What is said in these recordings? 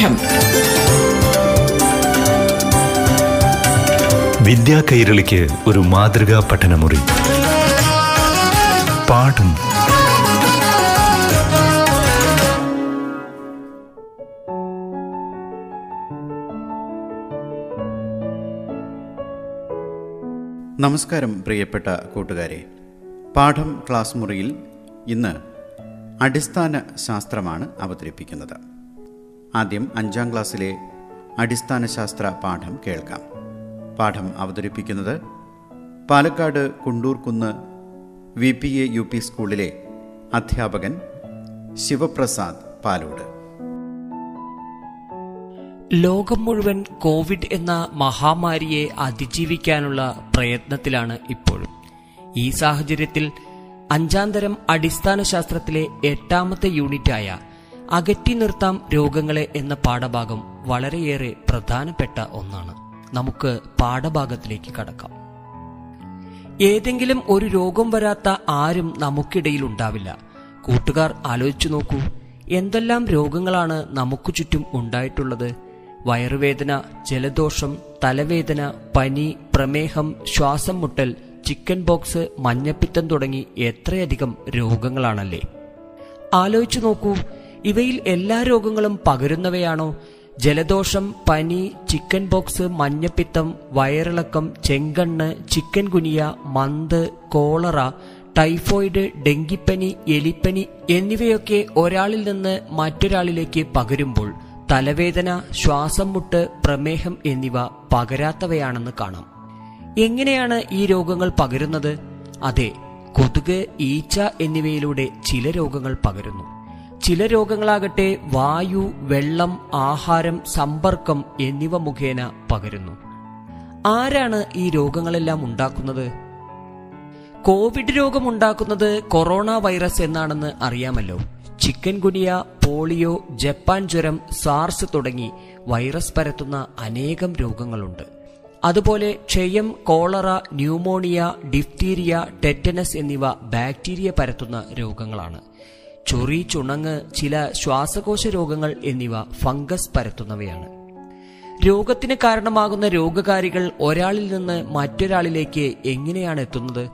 പാഠം വിദ്യാ കൈരളിക്ക് ഒരു മാതൃകാ പഠനമുറി. പാഠം. നമസ്കാരം പ്രിയപ്പെട്ട കൂട്ടുകാരെ. പാഠം ക്ലാസ് മുറിയിൽ ഇന്ന് അടിസ്ഥാന ശാസ്ത്രമാണ് അവതരിപ്പിക്കുന്നത്. ആദ്യം അഞ്ചാം ക്ലാസ്സിലെ അടിസ്ഥാന ശാസ്ത്ര പാഠം കേൾക്കാം. പാഠം അവതരിപ്പിക്കുന്നത് Palakkad Kundurkunnu V P A U P സ്കൂളിലെ അധ്യാപകൻ ശിവപ്രസാദ് പാലോട്. ലോകം മുഴുവൻ കോവിഡ് എന്ന മഹാമാരിയെ അതിജീവിക്കാനുള്ള പ്രയത്നത്തിലാണ് ഇപ്പോഴും. ഈ സാഹചര്യത്തിൽ അഞ്ചാം തരം അടിസ്ഥാന ശാസ്ത്രത്തിലെ എട്ടാമത്തെ യൂണിറ്റായ അകറ്റി നിർത്താം രോഗങ്ങളെ എന്ന പാഠഭാഗം വളരെയേറെ പ്രധാനപ്പെട്ട ഒന്നാണ്. നമുക്ക് പാഠഭാഗത്തിലേക്ക് കടക്കാം. ഏതെങ്കിലും ഒരു രോഗം വരാത്ത ആരും നമുക്കിടയിൽ ഉണ്ടാവില്ല. കൂട്ടുകാർ ആലോചിച്ചു നോക്കൂ. എന്തെല്ലാം രോഗങ്ങളാണ് നമുക്ക് ചുറ്റും ഉണ്ടായിട്ടുള്ളത്? വയറുവേദന ജലദോഷം തലവേദന പനി പ്രമേഹം ശ്വാസം മുട്ടൽ ചിക്കൻ ബോക്സ് മഞ്ഞപ്പിത്തം തുടങ്ങി എത്രയധികം രോഗങ്ങളാണല്ലേ? ആലോചിച്ചു നോക്കൂ. ഇവയിൽ എല്ലാ രോഗങ്ങളും പകരുന്നവയാണോ? ജലദോഷം പനി ചിക്കൻ ബോക്സ് മഞ്ഞപ്പിത്തം വയറിളക്കം ചെങ്കണ്ണ് ചിക്കൻ ഗുനിയ മന്ത് കോളറ ടൈഫോയിഡ് ഡെങ്കിപ്പനി എലിപ്പനി എന്നിവയൊക്കെ ഒരാളിൽ നിന്ന് മറ്റൊരാളിലേക്ക് പകരുമ്പോൾ തലവേദന ശ്വാസം മുട്ട് പ്രമേഹം എന്നിവ പകരാത്തവയാണെന്ന് കാണാം. എങ്ങനെയാണ് ഈ രോഗങ്ങൾ പകരുന്നത്? അതെ കൊതുക് ഈച്ച എന്നിവയിലൂടെ ചില രോഗങ്ങൾ പകരുന്നു. ചില രോഗങ്ങളാകട്ടെ വായു വെള്ളം ആഹാരം സമ്പർക്കം എന്നിവ മുഖേന പകരുന്നു. ആരാണ് ഈ രോഗങ്ങളെല്ലാം ഉണ്ടാക്കുന്നത്? കോവിഡ് രോഗം ഉണ്ടാക്കുന്നത് കൊറോണ വൈറസ് എന്നാണെന്ന് അറിയാമല്ലോ. ചിക്കൻ ഗുനിയ പോളിയോ ജപ്പാൻ ജ്വരം സാർസ് തുടങ്ങി വൈറസ് പരത്തുന്ന അനേകം രോഗങ്ങളുണ്ട്. അതുപോലെ ക്ഷയം കോളറ ന്യൂമോണിയ ഡിഫ്തീരിയ ടെറ്റനസ് എന്നിവ ബാക്ടീരിയ പരത്തുന്ന രോഗങ്ങളാണ്. ചൊറി ചുണങ്ങ് ചില ശ്വാസകോശ രോഗങ്ങൾ എന്നിവ ഫംഗസ് പരത്തുന്നവയാണ്. രോഗത്തിന് കാരണമാകുന്ന രോഗകാരികൾ ഒരാളിൽ നിന്ന് മറ്റൊരാളിലേക്ക് എങ്ങനെയാണ് എത്തുന്നത്?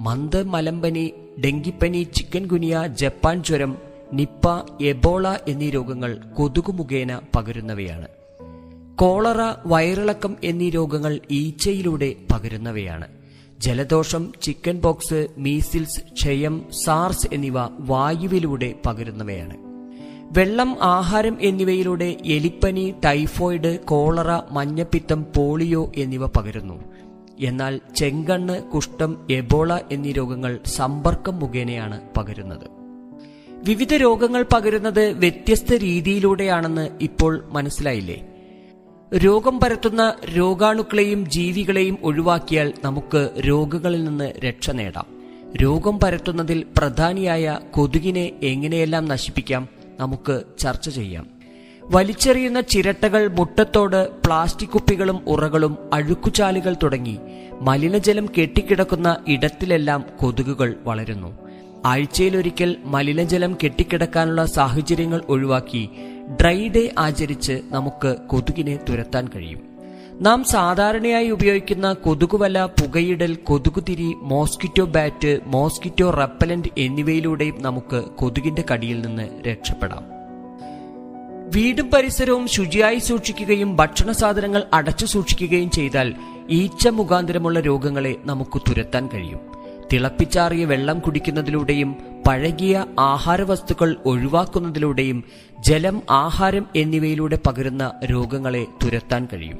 മന്ത് മലമ്പനി ഡെങ്കിപ്പനി ചിക്കൻ ഗുനിയ ജപ്പാൻ ജ്വരം നിപ്പ എബോള എന്നീ രോഗങ്ങൾ കൊതുകു മുഖേന പകരുന്നവയാണ്. കോളറ വയറിളക്കം എന്നീ രോഗങ്ങൾ ഈച്ചയിലൂടെ പകരുന്നവയാണ്. ജലദോഷം ചിക്കൻ പോക്സ് മീസിൽസ് ക്ഷയം സാർസ് എന്നിവ വായുവിലൂടെ പകരുന്നവയാണ്. വെള്ളം ആഹാരം എന്നിവയിലൂടെ എലിപ്പനി ടൈഫോയിഡ് കോളറ മഞ്ഞപ്പിത്തം പോളിയോ എന്നിവ പകരുന്നു. എന്നാൽ ചെങ്കണ്ണ് കുഷ്ഠം എബോള എന്നീ രോഗങ്ങൾ സമ്പർക്കം മുഖേനയാണ് പകരുന്നത്. വിവിധ രോഗങ്ങൾ പകരുന്നത് വ്യത്യസ്ത രീതിയിലൂടെയാണെന്ന് ഇപ്പോൾ മനസ്സിലായില്ലേ? രോഗം പരത്തുന്ന രോഗാണുക്കളെയും ജീവികളെയും ഒഴിവാക്കിയാൽ നമുക്ക് രോഗങ്ങളിൽ നിന്ന് രക്ഷ നേടാം. രോഗം പരത്തുന്നതിൽ പ്രധാനിയായ കൊതുകിനെ എങ്ങനെയെല്ലാം നശിപ്പിക്കാം നമുക്ക് ചർച്ച ചെയ്യാം. വലിച്ചെറിയുന്ന ചിരട്ടകൾ മുട്ടത്തോട് പ്ലാസ്റ്റിക് കുപ്പികളും ഉറകളും അഴുക്കുചാലുകൾ തുടങ്ങി മലിനജലം കെട്ടിക്കിടക്കുന്ന ഇടത്തിലെല്ലാം കൊതുകുകൾ വളരുന്നു. ആഴ്ചയിലൊരിക്കൽ മലിനജലം കെട്ടിക്കിടക്കാനുള്ള സാഹചര്യങ്ങൾ ഒഴിവാക്കി ഡ്രൈ ഡേ ആചരിച്ച് നമുക്ക് കൊതുകിനെ തുരത്താൻ കഴിയും. നാം സാധാരണയായി ഉപയോഗിക്കുന്ന കൊതുകുവല പുകയിടൽ കൊതുകുതിരി മോസ്കിറ്റോ ബാറ്റ് മോസ്കിറ്റോ റപ്പലന്റ് എന്നിവയിലൂടെയും നമുക്ക് കൊതുകിന്റെ കടിയിൽ നിന്ന് രക്ഷപ്പെടാം. വീടും പരിസരവും ശുചിയായി സൂക്ഷിക്കുകയും ഭക്ഷണ സാധനങ്ങൾ അടച്ചു സൂക്ഷിക്കുകയും ചെയ്താൽ ഈച്ച മുഖാന്തരമുള്ള രോഗങ്ങളെ നമുക്ക് തുരത്താൻ കഴിയും. തിളപ്പിച്ചാറിയ വെള്ളം കുടിക്കുന്നതിലൂടെയും പഴകിയ ആഹാരവസ്തുക്കൾ ഒഴിവാക്കുന്നതിലൂടെയും ജലം ആഹാരം എന്നിവയിലൂടെ പകരുന്ന രോഗങ്ങളെ തുരത്താൻ കഴിയും.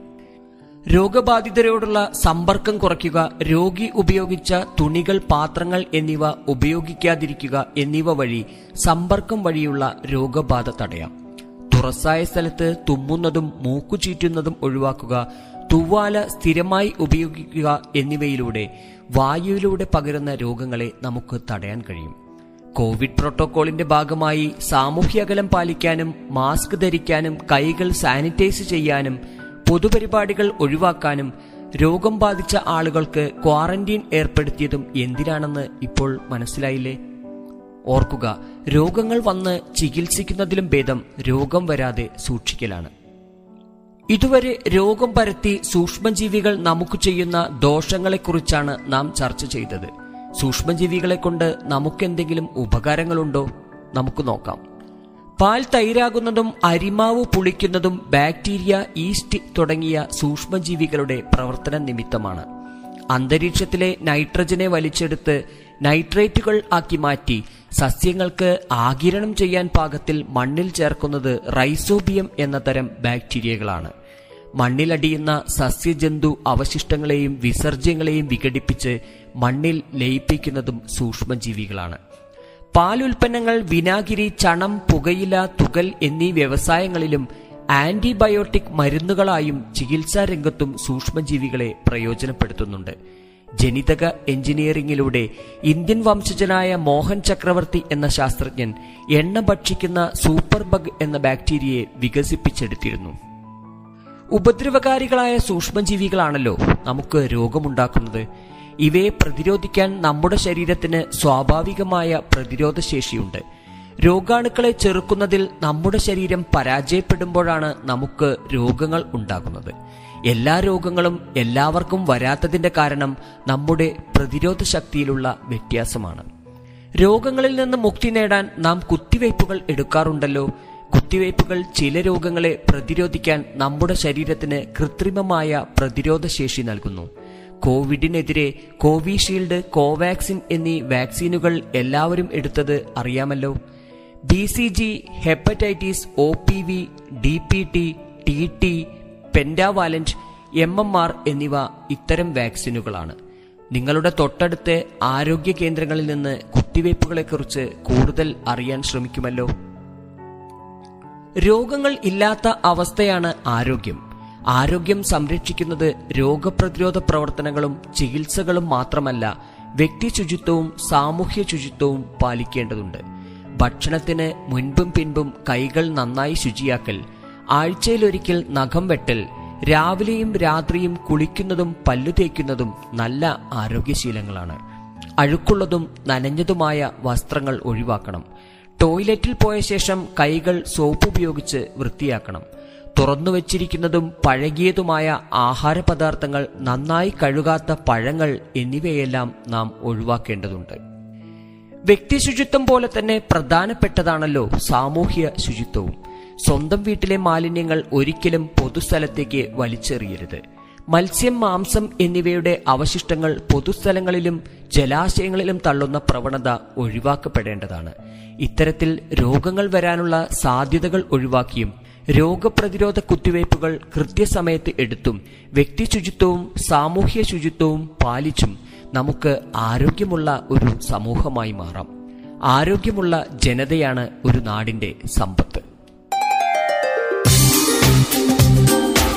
രോഗബാധിതരോടുള്ള സമ്പർക്കം കുറയ്ക്കുക രോഗി ഉപയോഗിച്ച തുണികൾ പാത്രങ്ങൾ എന്നിവ ഉപയോഗിക്കാതിരിക്കുക എന്നിവ വഴി സമ്പർക്കം വഴിയുള്ള രോഗബാധ തടയാം. തുറസായ സ്ഥലത്ത് തുമ്മുന്നതും മൂക്കുചീറ്റുന്നതും ഒഴിവാക്കുക തുവാല സ്ഥിരമായി ഉപയോഗിക്കുക എന്നിവയിലൂടെ വായുവിലൂടെ പകരുന്ന രോഗങ്ങളെ നമുക്ക് തടയാൻ കഴിയും. കോവിഡ് പ്രോട്ടോകോളിന്റെ ഭാഗമായി സാമൂഹ്യ അകലം പാലിക്കാനും മാസ്ക് ധരിക്കാനും കൈകൾ സാനിറ്റൈസ് ചെയ്യാനും പൊതുപരിപാടികൾ ഒഴിവാക്കാനും രോഗം ബാധിച്ച ആളുകൾക്ക് ക്വാറന്റീൻ ഏർപ്പെടുത്തിയതും എന്തിനാണെന്ന് ഇപ്പോൾ മനസ്സിലായില്ലേ? ഓർക്കുക രോഗങ്ങൾ വന്ന് ചികിത്സിക്കുന്നതിലും ഭേദം രോഗം വരാതെ സൂക്ഷിക്കലാണ്. ഇതുവരെ രോഗം പരത്തി സൂക്ഷ്മജീവികൾ നമുക്ക് ചെയ്യുന്ന ദോഷങ്ങളെക്കുറിച്ചാണ് നാം ചർച്ച ചെയ്തത്. സൂക്ഷ്മജീവികളെ കൊണ്ട് നമുക്കെന്തെങ്കിലും ഉപകാരങ്ങളുണ്ടോ? നമുക്ക് നോക്കാം. പാൽ തൈരാകുന്നതും അരിമാവ് പുളിക്കുന്നതും ബാക്ടീരിയ ഈസ്റ്റ് തുടങ്ങിയ സൂക്ഷ്മജീവികളുടെ പ്രവർത്തന നിമിത്തമാണ്. അന്തരീക്ഷത്തിലെ നൈട്രജനെ വലിച്ചെടുത്ത് നൈട്രേറ്റുകൾ ആക്കി മാറ്റി സസ്യങ്ങൾക്ക് ആകിരണം ചെയ്യാൻ പാകത്തിൽ മണ്ണിൽ ചേർക്കുന്നത് റൈസോബിയം എന്ന തരം ബാക്ടീരിയകളാണ്. മണ്ണിലടിയുന്ന സസ്യജന്തു അവശിഷ്ടങ്ങളെയും വിസർജ്യങ്ങളെയും വിഘടിപ്പിച്ച് മണ്ണിൽ ലയിപ്പിക്കുന്നതും സൂക്ഷ്മജീവികളാണ്. പാലുൽപ്പന്നങ്ങൾ വിനാഗിരി ചണം പുകയില തുകൽ എന്നീ വ്യവസായങ്ങളിലും ആന്റിബയോട്ടിക് മരുന്നുകളായും ചികിത്സാരംഗത്തും സൂക്ഷ്മജീവികളെ പ്രയോജനപ്പെടുത്തുന്നുണ്ട്. ജനിതക എഞ്ചിനീയറിംഗിലൂടെ ഇന്ത്യൻ വംശജനായ മോഹൻ ചക്രവർത്തി എന്ന ശാസ്ത്രജ്ഞൻ എണ്ണ ഭക്ഷിക്കുന്ന സൂപ്പർ ബഗ് എന്ന ബാക്ടീരിയയെ വികസിപ്പിച്ചെടുത്തിരുന്നു. ഉപദ്രവകാരികളായ സൂക്ഷ്മജീവികളാണല്ലോ നമുക്ക് രോഗമുണ്ടാക്കുന്നത്. ഇവയെ പ്രതിരോധിക്കാൻ നമ്മുടെ ശരീരത്തിന് സ്വാഭാവികമായ പ്രതിരോധ ശേഷിയുണ്ട് രോഗാണുക്കളെ ചെറുക്കുന്നതിൽ നമ്മുടെ ശരീരം പരാജയപ്പെടുമ്പോഴാണ് നമുക്ക് രോഗങ്ങൾ ഉണ്ടാകുന്നത്. എല്ലാ രോഗങ്ങളും എല്ലാവർക്കും വരാത്തതിന്റെ കാരണം നമ്മുടെ പ്രതിരോധ ശക്തിയിലുള്ള വ്യത്യാസമാണ്. രോഗങ്ങളിൽ നിന്ന് മുക്തി നേടാൻ നാം കുത്തിവയ്പ്പുകൾ എടുക്കാറുണ്ടല്ലോ. കുത്തിവയ്പ്പുകൾ ചില രോഗങ്ങളെ പ്രതിരോധിക്കാൻ നമ്മുടെ ശരീരത്തിന് കൃത്രിമമായ പ്രതിരോധ ശേഷി നൽകുന്നു. കോവിഡിനെതിരെ കോവിഷീൽഡ് കോവാക്സിൻ എന്നീ വാക്സിനുകൾ എല്ലാവരും എടുത്തത് അറിയാമല്ലോ. B C G hepatitis O P V D P T T T pentavalent M M R എന്നിവ ഇത്തരം വാക്സിനുകളാണ്. നിങ്ങളുടെ തൊട്ടടുത്ത് ആരോഗ്യ കേന്ദ്രങ്ങളിൽ നിന്ന് കുത്തിവയ്പ്പുകളെക്കുറിച്ച് കൂടുതൽ അറിയാൻ ശ്രമിക്കുമല്ലോ? രോഗങ്ങൾ ഇല്ലാത്ത അവസ്ഥയാണ് ആരോഗ്യം. ആരോഗ്യം സംരക്ഷിക്കുന്നത് രോഗപ്രതിരോധ പ്രവർത്തനങ്ങളും ചികിത്സകളും മാത്രമല്ല വ്യക്തി ശുചിത്വവും സാമൂഹ്യ ശുചിത്വവും പാലിക്കേണ്ടതുണ്ട്. ഭക്ഷണത്തിന് മുൻപും പിൻപും കൈകൾ നന്നായി ശുചിയാക്കൽ ആഴ്ചയിലൊരിക്കൽ നഖം വെട്ടൽ രാവിലെയും രാത്രിയും കുളിക്കുന്നതും പല്ലു തേക്കുന്നതും നല്ല ആരോഗ്യശീലങ്ങളാണ്. അഴുക്കുള്ളതും നനഞ്ഞതുമായ വസ്ത്രങ്ങൾ ഒഴിവാക്കണം. ടോയ്ലറ്റിൽ പോയ ശേഷം കൈകൾ സോപ്പ് ഉപയോഗിച്ച് വൃത്തിയാക്കണം. തുറന്നു വച്ചിരിക്കുന്നതും പഴകിയതുമായ ആഹാര പദാർത്ഥങ്ങൾ നന്നായി കഴുകാത്ത പഴങ്ങൾ എന്നിവയെല്ലാം നാം ഒഴിവാക്കേണ്ടതുണ്ട്. വ്യക്തി ശുചിത്വം പോലെ തന്നെ പ്രധാനപ്പെട്ടതാണല്ലോ സാമൂഹ്യ ശുചിത്വവും. സ്വന്തം വീട്ടിലെ മാലിന്യങ്ങൾ ഒരിക്കലും പൊതുസ്ഥലത്തേക്ക് വലിച്ചെറിയരുത്. മത്സ്യം മാംസം എന്നിവയുടെ അവശിഷ്ടങ്ങൾ പൊതുസ്ഥലങ്ങളിലും ജലാശയങ്ങളിലും തള്ളുന്ന പ്രവണത ഒഴിവാക്കപ്പെടേണ്ടതാണ്. ഇത്തരത്തിൽ രോഗങ്ങൾ വരാനുള്ള സാധ്യതകൾ ഒഴിവാക്കിയും രോഗപ്രതിരോധ കുത്തിവയ്പ്പുകൾ കൃത്യസമയത്ത് എടുത്തും വ്യക്തി ശുചിത്വവും സാമൂഹ്യ ശുചിത്വവും പാലിച്ചും നമുക്ക് ആരോഗ്യമുള്ള ഒരു സമൂഹമായി മാറാം. ആരോഗ്യമുള്ള ജനതയാണ് ഒരു നാടിന്റെ സമ്പത്ത്.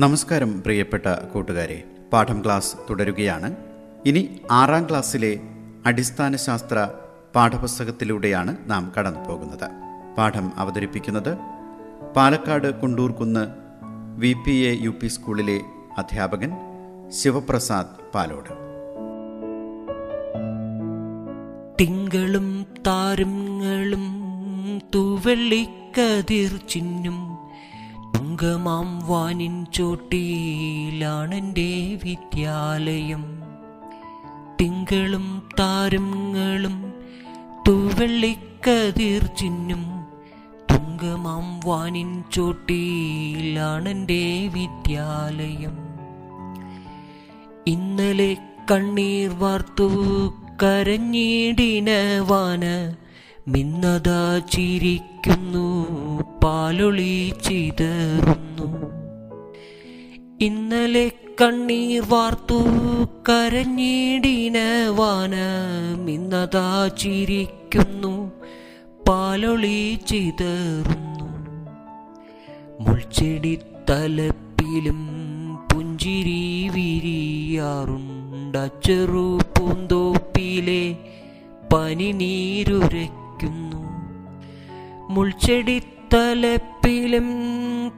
നമസ്കാരം പ്രിയപ്പെട്ട കൂട്ടുകാരെ. പാഠം ക്ലാസ് തുടരുകയാണ്. ഇനി ആറാം ക്ലാസ്സിലെ അടിസ്ഥാന ശാസ്ത്ര പാഠപുസ്തകത്തിലൂടെയാണ് നാം കടന്നു പോകുന്നത് പാഠം അവതരിപ്പിക്കുന്നത് Palakkad Kundurkunnu V P A U P സ്കൂളിലെ അധ്യാപകൻ ശിവപ്രസാദ് പാലോട്. തിങ്കളും താരങ്ങളും തുവള്ളിക്കതിർ ചിന്നും തുങ്കമാം വാനിൻ ചോട്ടിയിലാണെന്റെ വിദ്യാലയം. തിങ്കളും താരങ്ങളും തൂവെള്ളിക്കതിർ ചിന്നും തുങ്കമാം വാനിൻ ചോട്ടിയിലാണെന്റെ വിദ്യാലയം. ഇന്നലെ കണ്ണീർ വാർത്തു കരഞ്ഞിടിന വാന മിന്നതാ ചിരിക്കുന്നു പാലൊളി ചിതറുന്നു. ഇന്നലെ കണ്ണീർ വാർത്തു കരഞ്ഞിടിന വാനമിന്നതാ ചിരിക്കുന്നു പാലൊളി ചിതറുന്നു. മുൾച്ചെടി തലപ്പിലും പുഞ്ചിരി വിരിയാറുണ്ട ചെറു പൂന്തോപ്പിലെ പനി നീരുരയ്ക്കുന്നു മുൾച്ചെടി തലപ്പിലും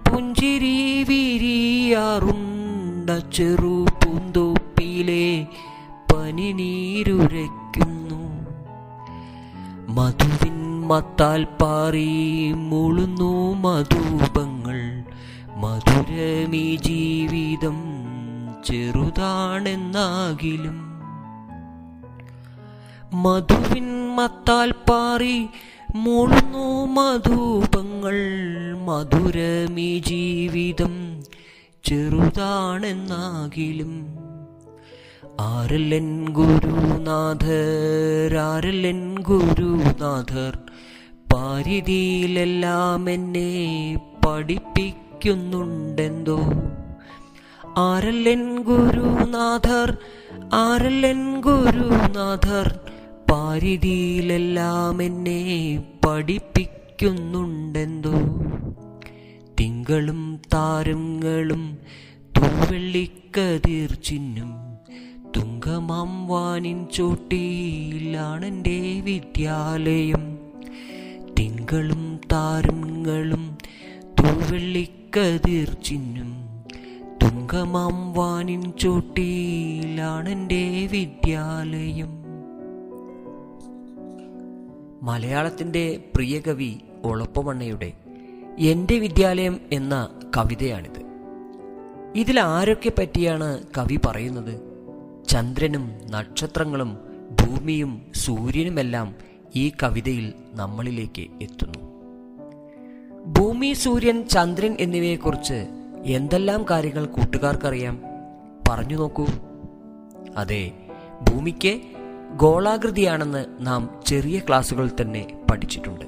പുഞ്ചിരി വിരിയാറുണ്ട ചെറു പൂന്തോപ്പിലെ പനി നീരുരയ്ക്കുന്നു മധുവിൻ മത്താൽ പാറി മുളുന്നു മധുപങ്ങൾ. മധുരമീ ജീവിതം ചെറുതാണെന്നാകിലും മധുവിൻ മത്താൽ പാറി മൂളുന്നു മധുപങ്ങൾ. മധുരമീ ജീവിതം ചെറുതാണെന്നാകിലും. ആരല്ലൻ ഗുരുനാഥർ ആരല്ലൻ ഗുരുനാഥർ പാരിതിയിലെല്ലാം എന്നെ പഠിപ്പിക്കുന്നുണ്ടെന്തോ? ആരല്ലൻ ഗുരുനാഥർ ആരല്ലൻ ഗുരുനാഥർ പാരിതിയിലെല്ലാം എന്നെ പഠിപ്പിക്കുന്നുണ്ടെന്തോ? തിങ്കളും താരങ്ങളും തൂവെള്ളിക്കതിർ ചിന്നും തുങ്കമാം വാനിൻ ചോട്ടിയിലാണെന്റെ വിദ്യാലയം. തിങ്കളും താരങ്ങളും തൂവെള്ളിക്കതിർ ചിന്നും തുങ്കമാം വാനിൻ ചോട്ടിയിലാണെന്റെ വിദ്യാലയം. മലയാളത്തിന്റെ പ്രിയ കവി ഒളപ്പമണ്ണയുടെ എന്റെ വിദ്യാലയം എന്ന കവിതയാണിത്. ഇതിൽ ആരൊക്കെ പറ്റിയാണ് കവി പറയുന്നത്? ചന്ദ്രനും നക്ഷത്രങ്ങളും ഭൂമിയും സൂര്യനുമെല്ലാം ഈ കവിതയിൽ നമ്മളിലേക്ക് എത്തുന്നു. ഭൂമി സൂര്യൻ ചന്ദ്രൻ എന്നിവയെക്കുറിച്ച് എന്തെല്ലാം കാര്യങ്ങൾ കൂട്ടുകാർക്കറിയാം? പറഞ്ഞു നോക്കൂ. അതെ ഭൂമിക്ക് ഗോളാകൃതിയാണെന്ന് നാം ചെറിയ ക്ലാസ്സുകളിൽ തന്നെ പഠിച്ചിട്ടുണ്ട്.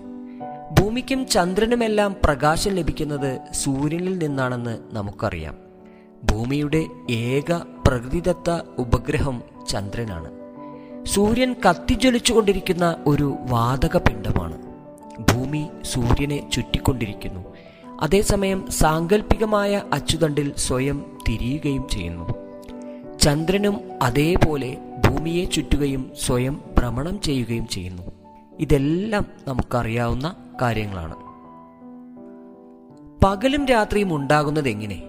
ഭൂമിക്കും ചന്ദ്രനുമെല്ലാം പ്രകാശം ലഭിക്കുന്നത് സൂര്യനിൽ നിന്നാണെന്ന് നമുക്കറിയാം. ഭൂമിയുടെ ഏക പ്രകൃതിദത്ത ഉപഗ്രഹം ചന്ദ്രനാണ്. സൂര്യൻ കത്തിജ്വലിച്ചുകൊണ്ടിരിക്കുന്ന ഒരു വാതക പിണ്ഡമാണ് ഭൂമി സൂര്യനെ ചുറ്റിക്കൊണ്ടിരിക്കുന്നു. അതേസമയം സാങ്കല്പികമായ അച്ചുതണ്ടിൽ സ്വയം തിരിയുകയും ചെയ്യുന്നു. ചന്ദ്രനും അതേപോലെ ഭൂമിയെ ചുറ്റുകയും സ്വയം ഭ്രമണം ചെയ്യുകയും ചെയ്യുന്നു. ഇതെല്ലാം നമുക്കറിയാവുന്ന കാര്യങ്ങളാണ്. പകലും രാത്രിയും ഉണ്ടാകുന്നത് എങ്ങനെ?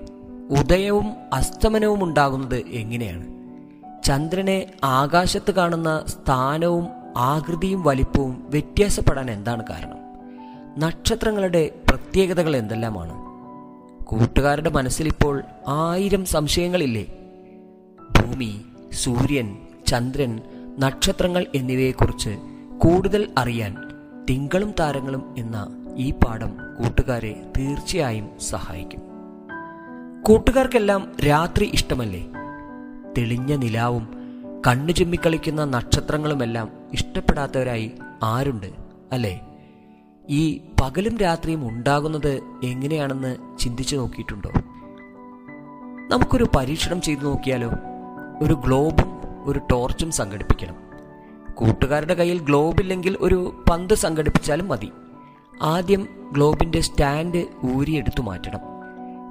ഉദയവും അസ്തമനവും ഉണ്ടാകുന്നത് എങ്ങനെയാണ്? ചന്ദ്രനെ ആകാശത്ത് കാണുന്ന സ്ഥാനവും ആകൃതിയും വലിപ്പവും വ്യത്യാസപ്പെടാൻ എന്താണ് കാരണം? നക്ഷത്രങ്ങളുടെ പ്രത്യേകതകൾ എന്തെല്ലാമാണ്? കൂട്ടുകാരുടെ മനസ്സിലിപ്പോൾ ആയിരം സംശയങ്ങളില്ലേ? ഭൂമി സൂര്യൻ ചന്ദ്രൻ നക്ഷത്രങ്ങൾ എന്നിവയെക്കുറിച്ച് കൂടുതൽ അറിയാൻ തിങ്കളും താരങ്ങളും എന്ന ഈ പാഠം കൂട്ടുകാരെ തീർച്ചയായും സഹായിക്കും. കൂട്ടുകാർക്കെല്ലാം രാത്രി ഇഷ്ടമല്ലേ? തെളിഞ്ഞ നിലാവും കണ്ണു ചിമ്മിക്കളിക്കുന്ന നക്ഷത്രങ്ങളുമെല്ലാം ഇഷ്ടപ്പെടാത്തവരായി ആരുണ്ട് അല്ലേ? ഈ പകലും രാത്രിയും ഉണ്ടാകുന്നത് എങ്ങനെയാണെന്ന് ചിന്തിച്ചു നോക്കിയിട്ടുണ്ടോ? നമുക്കൊരു പരീക്ഷണം ചെയ്തു നോക്കിയാലോ? ഒരു ഗ്ലോബും ഒരു ടോർച്ചും സംഘടിപ്പിക്കണം. കൂട്ടുകാരുടെ കയ്യിൽ ഗ്ലോബ് ഇല്ലെങ്കിൽ ഒരു പന്ത് സംഘടിപ്പിച്ചാലും മതി. ആദ്യം ഗ്ലോബിന്റെ സ്റ്റാൻഡ് ഊരിയെടുത്തു മാറ്റണം.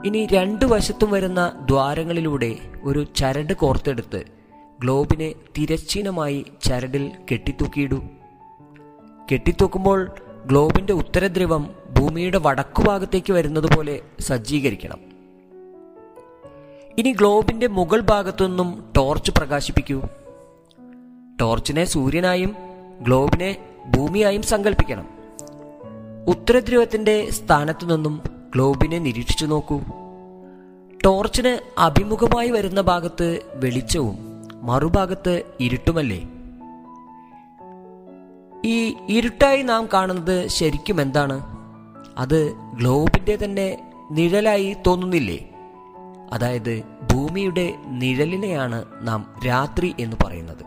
ഇനി രണ്ടു വശത്തും വരുന്ന ദ്വാരങ്ങളിലൂടെ ഒരു ചരട് കോർത്തെടുത്ത് ഗ്ലോബിനെ തിരശ്ചീനമായി ചരടിൽ കെട്ടിത്തൂക്കിയിടൂ. കെട്ടിത്തൂക്കുമ്പോൾ ഗ്ലോബിന്റെ ഉത്തരധ്രുവം ഭൂമിയുടെ വടക്കുഭാഗത്തേക്ക് വരുന്നത് പോലെ സജ്ജീകരിക്കണം. ഇനി ഗ്ലോബിന്റെ മുകൾ ഭാഗത്തുനിന്നും ടോർച്ച് പ്രകാശിപ്പിക്കൂ. ടോർച്ചിനെ സൂര്യനായും ഗ്ലോബിനെ ഭൂമിയായും സങ്കല്പിക്കണം ഉത്തരധ്രുവത്തിന്റെ സ്ഥാനത്തു നിന്നും ഗ്ലോബിനെ നിരീക്ഷിച്ചു നോക്കൂ. ടോർച്ചിന് അഭിമുഖമായി വരുന്ന ഭാഗത്ത് വെളിച്ചവും മറുഭാഗത്ത് ഇരുട്ടുമല്ലേ? ഈ ഇരുട്ടായി നാം കാണുന്നത് ശരിക്കും എന്താണ്? അത് ഗ്ലോബിന്റെ തന്നെ നിഴലായി തോന്നുന്നില്ലേ? അതായത് ഭൂമിയുടെ നിഴലിനെയാണ് നാം രാത്രി എന്ന് പറയുന്നത്.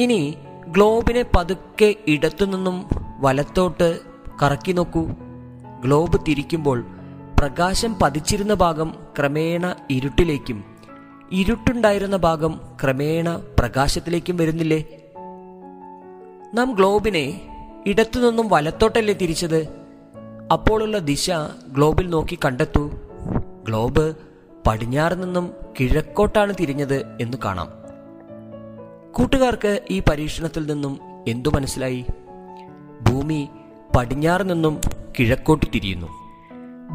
ഇനി ഗ്ലോബിനെ പതുക്കെ ഇടത്തുനിന്നും വലത്തോട്ട് കറക്കി നോക്കൂ. ഗ്ലോബ് തിരിക്കുമ്പോൾ പ്രകാശം പതിച്ചിരുന്ന ഭാഗം ക്രമേണ ഇരുട്ടിലേക്കും ഇരുട്ടുണ്ടായിരുന്ന ഭാഗം ക്രമേണ പ്രകാശത്തിലേക്കും വരുന്നില്ലേ? നാം ഗ്ലോബിനെ ഇടത്തുനിന്നും വലത്തോട്ടല്ലേ തിരിച്ചത്? അപ്പോഴുള്ള ദിശ ഗ്ലോബിൽ നോക്കി കണ്ടെത്തൂ. ഗ്ലോബ് പടിഞ്ഞാറ് നിന്നും കിഴക്കോട്ടാണ് തിരിഞ്ഞത് എന്ന് കാണാം. കൂട്ടുകാർക്ക് ഈ പരീക്ഷണത്തിൽ നിന്നും എന്തു മനസ്സിലായി? ഭൂമി പടിഞ്ഞാറ് നിന്നും കിഴക്കോട്ട് തിരിയുന്നു.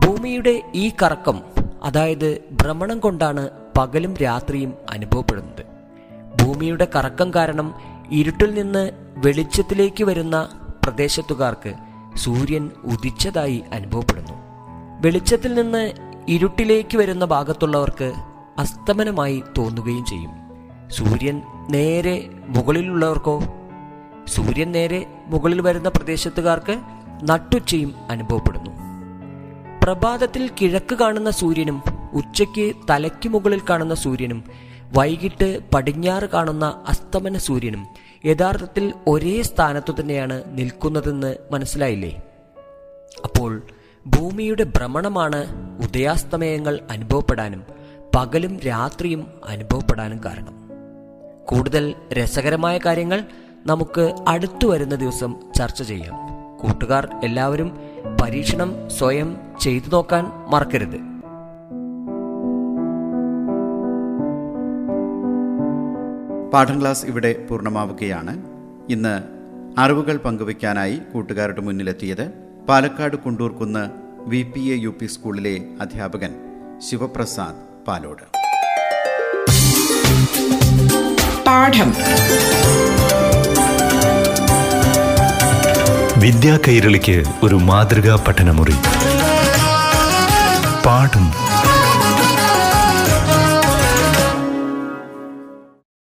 ഭൂമിയുടെ ഈ കറക്കം അതായത് ഭ്രമണം കൊണ്ടാണ് പകലും രാത്രിയും അനുഭവപ്പെടുന്നത്. ഭൂമിയുടെ കറക്കം കാരണം ഇരുട്ടിൽ നിന്ന് വെളിച്ചത്തിലേക്ക് വരുന്ന പ്രദേശത്തുകാർക്ക് സൂര്യൻ ഉദിച്ചതായി അനുഭവപ്പെടുന്നു. വെളിച്ചത്തിൽ നിന്ന് ഇരുട്ടിലേക്ക് വരുന്ന ഭാഗത്തുള്ളവർക്ക് അസ്തമനമായി തോന്നുകയും ചെയ്യും. സൂര്യൻ നേരെ മുകളിലുള്ളവർക്കോ? സൂര്യൻ നേരെ മുകളിൽ വരുന്ന പ്രദേശത്തുകാർക്ക് നട്ടുച്ചയും അനുഭവപ്പെടുന്നു. പ്രഭാതത്തിൽ കിഴക്ക് കാണുന്ന സൂര്യനും ഉച്ചയ്ക്ക് തലയ്ക്ക് മുകളിൽ കാണുന്ന സൂര്യനും വൈകിട്ട് പടിഞ്ഞാറ് കാണുന്ന അസ്തമന സൂര്യനും യഥാർത്ഥത്തിൽ ഒരേ സ്ഥാനത്തു തന്നെയാണ് നിൽക്കുന്നതെന്ന് മനസ്സിലായില്ലേ? അപ്പോൾ ഭൂമിയുടെ ഭ്രമണമാണ് ഉദയാസ്തമയങ്ങൾ അനുഭവപ്പെടാനും പകലും രാത്രിയും അനുഭവപ്പെടാനും കാരണം. കൂടുതൽ രസകരമായ കാര്യങ്ങൾ നമുക്ക് അടുത്തു വരുന്ന ദിവസം ചർച്ച ചെയ്യാം. കൂട്ടുകാർ എല്ലാവരും പരീക്ഷണം സ്വയം ചെയ്തു നോക്കാൻ മറക്കരുത്. പാഠം ക്ലാസ് ഇവിടെ പൂർണമാവുകയാണ്. ഇന്ന് അറിവുകൾ പങ്കുവയ്ക്കാനായി കൂട്ടുകാരുടെ മുന്നിലെത്തിയത് Palakkad Kundurkunnu V P A U P സ്കൂളിലെ അധ്യാപകൻ ശിവപ്രസാദ് പാലോട്. പാഠം. വിദ്യാ കൈരളിക്ക് ഒരു മാതൃകാ പഠനമുറി. പാഠം